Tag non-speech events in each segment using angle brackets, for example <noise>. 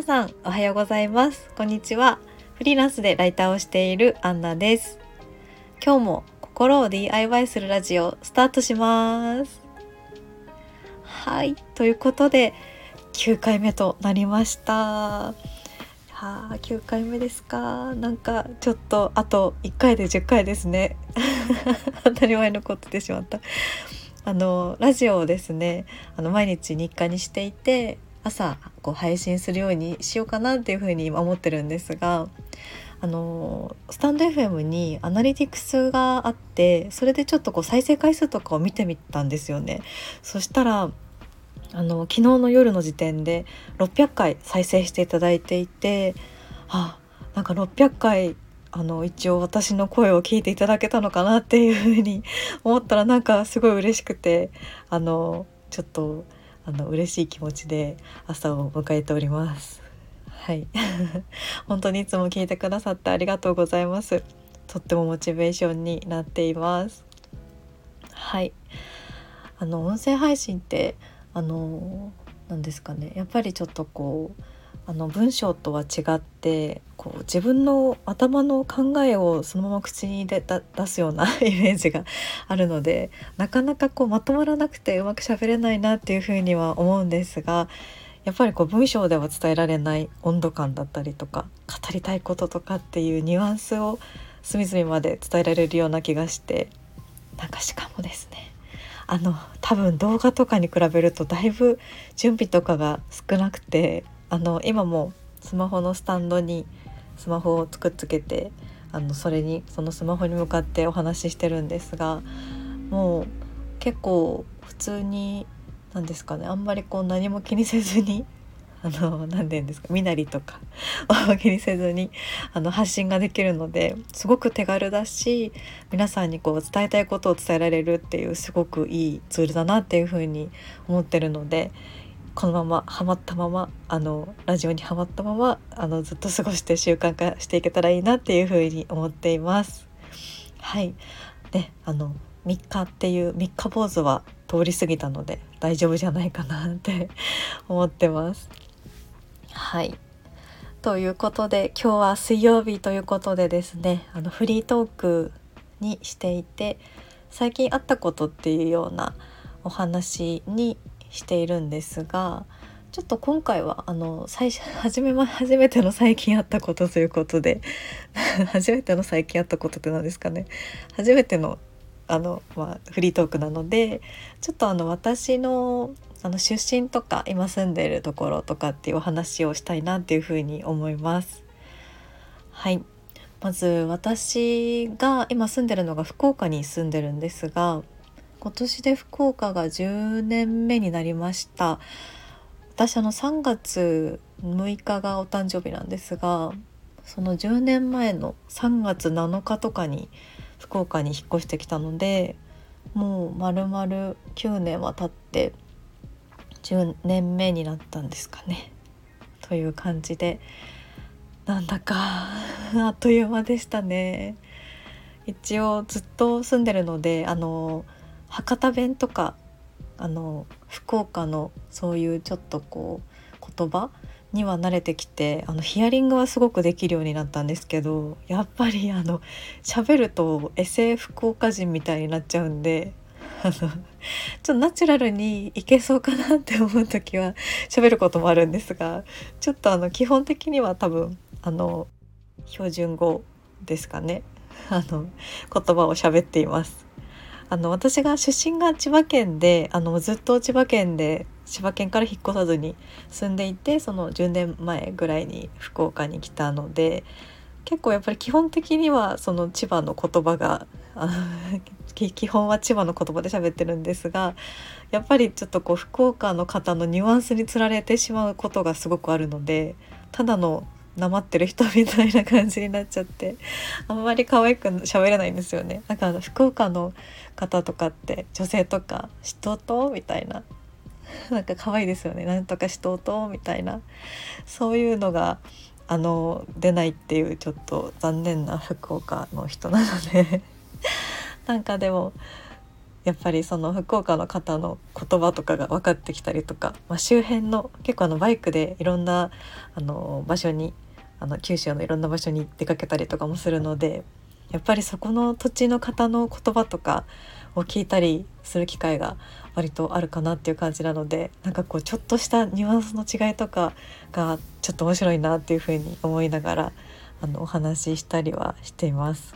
皆さんおはようございます。こんにちは。フリーランスでライターをしているアンナです。今日も心を DIY するラジオスタートします。はい。ということで9回目となりました。はあ9回目ですか。なんかちょっとあと1回で10回ですね。<laughs> 当たり前のことでしまった。あのラジオをですねあの毎日日課にしていて朝こう配信するようにしようかなっていうふうに今思ってるんですがあのスタンド FM にアナリティクスがあってそれでちょっとこう再生回数とかを見てみたんですよね。そしたらあの昨日の夜の時点で600回再生していただいていてあなんか600回あの一応私の声を聞いていただけたのかなっていうふうに思ったらなんかすごい嬉しくてあのちょっとあの嬉しい気持ちで朝を迎えております。はい <laughs> 本当にいつも聞いてくださってありがとうございます。とってもモチベーションになっています。はい。あの音声配信ってあの何ですかねやっぱりちょっとこうあの文章とは違ってこう自分の頭の考えをそのまま口に出出すような <laughs> イメージがあるのでなかなかこうまとまらなくてうまく喋れないなっていうふうには思うんですがやっぱりこう文章では伝えられない温度感だったりとか語りたいこととかっていうニュアンスを隅々まで伝えられるような気がしてなんかしかもですねあの多分動画とかに比べるとだいぶ準備とかが少なくてあの今もスマホのスタンドにスマホをくっつけてあのそれにそのスマホに向かってお話ししてるんですがもう結構普通に何ですかねあんまりこう何も気にせずに <laughs> あの何て言うんですか身なりとかを気にせずにあの発信ができるのですごく手軽だし皆さんにこう伝えたいことを伝えられるっていうすごくいいツールだなっていうふうに思ってるのでこのままハマったままあのラジオにはまったままあのずっと過ごして習慣化していけたらいいなっていうふうに思っています。はいであの3日っていう3日坊主は通り過ぎたので大丈夫じゃないかなって <laughs> 思ってます。はいということで今日は水曜日ということでですねあのフリートークにしていて最近あったことっていうようなお話にしているんですがちょっと今回はあの最初 <laughs> 初め初めての最近あったことということで <laughs> 初めての最近あったことって何ですかね初めてのあの、まあ、フリートークなのでちょっとあの私のあの出身とか今住んでるところとかっていうお話をしたいなっていうふうに思います。はいまず私が今住んでるのが福岡に住んでるんですが今年で福岡が10年目になりました。私あの3月6日がお誕生日なんですがその10年前の3月7日とかに福岡に引っ越してきたのでもう丸々9年は経って10年目になったんですかね。という感じでなんだかあっという間でしたね。一応ずっと住んでるのであの博多弁とかあの福岡のそういうちょっとこう言葉には慣れてきてあのヒアリングはすごくできるようになったんですけどやっぱりあの喋るとエセ福岡人みたいになっちゃうんであのちょっとナチュラルにいけそうかなって思う時は喋ることもあるんですがちょっとあの基本的には多分あの標準語ですかねあの言葉を喋っています。あの私が出身が千葉県であのずっと千葉県で千葉県から引っ越さずに住んでいてその10年前ぐらいに福岡に来たので結構やっぱり基本的にはその千葉の言葉が基本は千葉の言葉で喋ってるんですがやっぱりちょっとこう福岡の方のニュアンスにつられてしまうことがすごくあるのでただのなまってる人みたいな感じになっちゃってあんまり可愛く喋れないんですよねだから福岡の方とかって女性とか「しとと?」みたいななんか可愛いですよね「なんとかしとと?」みたいなそういうのがあの出ないっていうちょっと残念な福岡の人なので <laughs> なんかでもやっぱりその福岡の方の言葉とかが分かってきたりとか、まあ、周辺の結構あのバイクでいろんなあの場所にあの九州のいろんな場所に出かけたりとかもするのでやっぱりそこの土地の方の言葉とかを聞いたりする機会が割とあるかなっていう感じなのでなんかこうちょっとしたニュアンスの違いとかがちょっと面白いなっていうふうに思いながらあのお話ししたりはしています。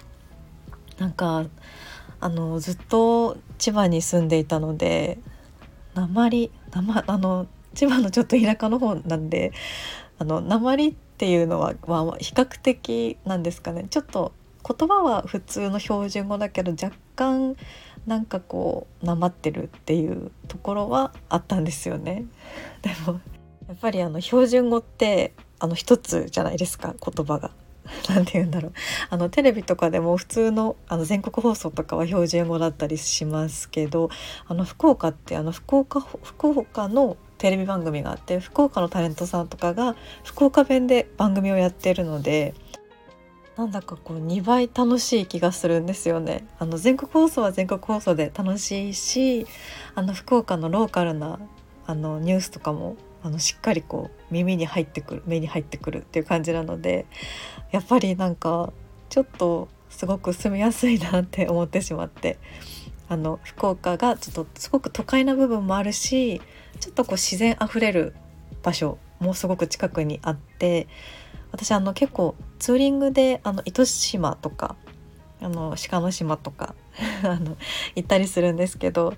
なんかあのずっと千葉に住んでいたので鉛鉛あの千葉のちょっと田舎の方なんであの鉛っていうのは、まあ、比較的なんですかねちょっと言葉は普通の標準語だけど若干なんかこうなまってるっていうところはあったんですよね。<laughs> でもやっぱりあの標準語ってあの一つじゃないですか言葉が。<laughs> 何て言うんだろうあのテレビとかでも普通のあの全国放送とかは標準語だったりしますけどあの福岡ってあの福岡福岡のテレビ番組があって福岡のタレントさんとかが福岡弁で番組をやってるのでなんだかこう2倍楽しい気がするんですよね。あの全国放送は全国放送で楽しいしあの福岡のローカルなあのニュースとかもあのしっかりこう耳に入ってくる目に入ってくるっていう感じなのでやっぱりなんかちょっとすごく住みやすいなって <laughs> 思ってしまってあの福岡がちょっとすごく都会な部分もあるしちょっとこう自然あふれる場所もすごく近くにあって私あの結構ツーリングであの糸島とかあの鹿の島とか <laughs> あの行ったりするんですけど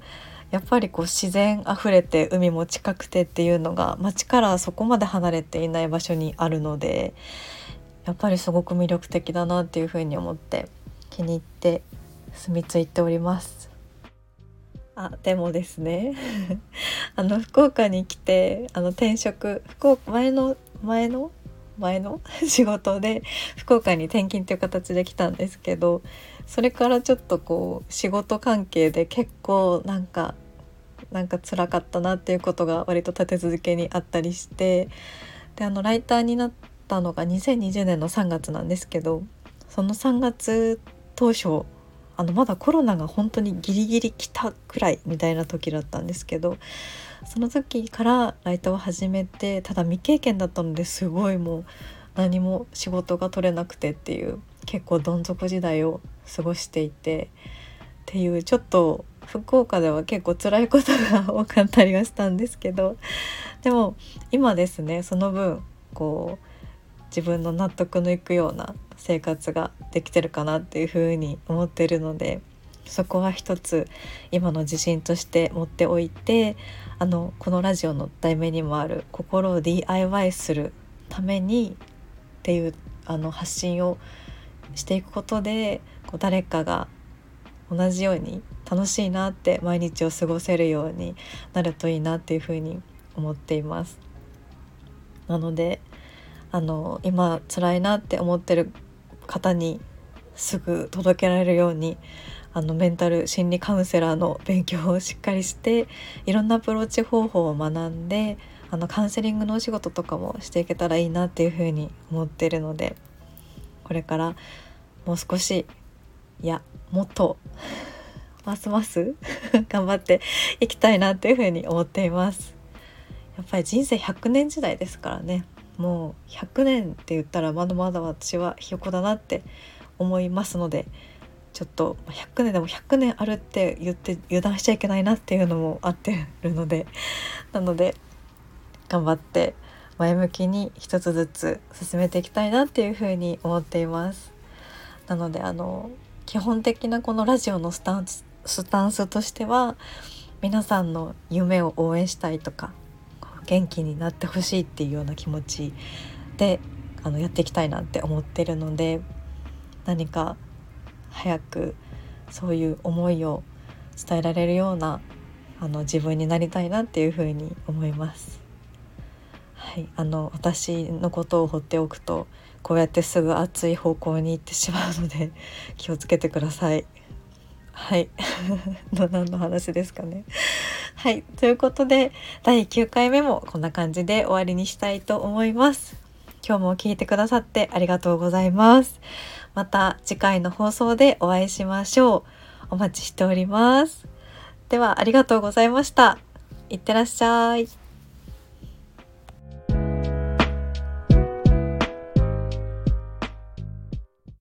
やっぱりこう自然あふれて海も近くてっていうのが町からそこまで離れていない場所にあるのでやっぱりすごく魅力的だなっていうふうに思って気に入って住み着いております。あでもですね。<laughs> あの福岡に来てあの転職福岡前の前の前の？<laughs> 仕事で福岡に転勤という形で来たんですけどそれからちょっとこう仕事関係で結構なんかなんか辛かったなっていうことが割と立て続けにあったりしてであのライターになったのが2020年の3月なんですけどその3月当初あのまだコロナが本当にギリギリ来たくらいみたいな時だったんですけどその時からライターを始めてただ未経験だったのですごいもう何も仕事が取れなくてっていう結構どん底時代を過ごしていてっていうちょっと福岡では結構辛いことが多かったりはしたんですけどでも今ですねその分こう自分の納得のいくような生活ができてるかなっていうふうに思ってるのでそこは一つ今の自信として持っておいてあのこのラジオの題名にもある「心を DIY するために」っていうあの発信をしていくことでこう誰かが同じように楽しいなって毎日を過ごせるようになるといいなっていうふうに思っています。なのであの今辛いなって思ってる方にすぐ届けられるようにあのメンタル心理カウンセラーの勉強をしっかりしていろんなアプローチ方法を学んであのカウンセリングのお仕事とかもしていけたらいいなっていうふうに思ってるのでこれからもう少しいやもっとますます <laughs> 頑張っていきたいなっていうふうに思っています。やっぱり人生100年時代ですからね。もう100年って言ったらまだまだ私はひよこだなって思いますのでちょっと100年でも100年あるって言って油断しちゃいけないなっていうのもあってるので <laughs> なので頑張って前向きに一つずつ進めていきたいなっていうふうに思っています。なのであの基本的なこのラジオのスタンススタンスとしては皆さんの夢を応援したいとか元気になってほしいっていうような気持ちであのやっていきたいなって思ってるので何か早くそういう思いを伝えられるようなあの自分になりたいなっていうふうに思います。はい、あの私のことを放っておくとこうやってすぐ熱い方向に行ってしまうので気をつけてください。はい <laughs> 何の話ですかね。はいということで第9回目もこんな感じで終わりにしたいと思います。今日も聞いてくださってありがとうございます。また次回の放送でお会いしましょう。お待ちしております。ではありがとうございましたいってらっしゃい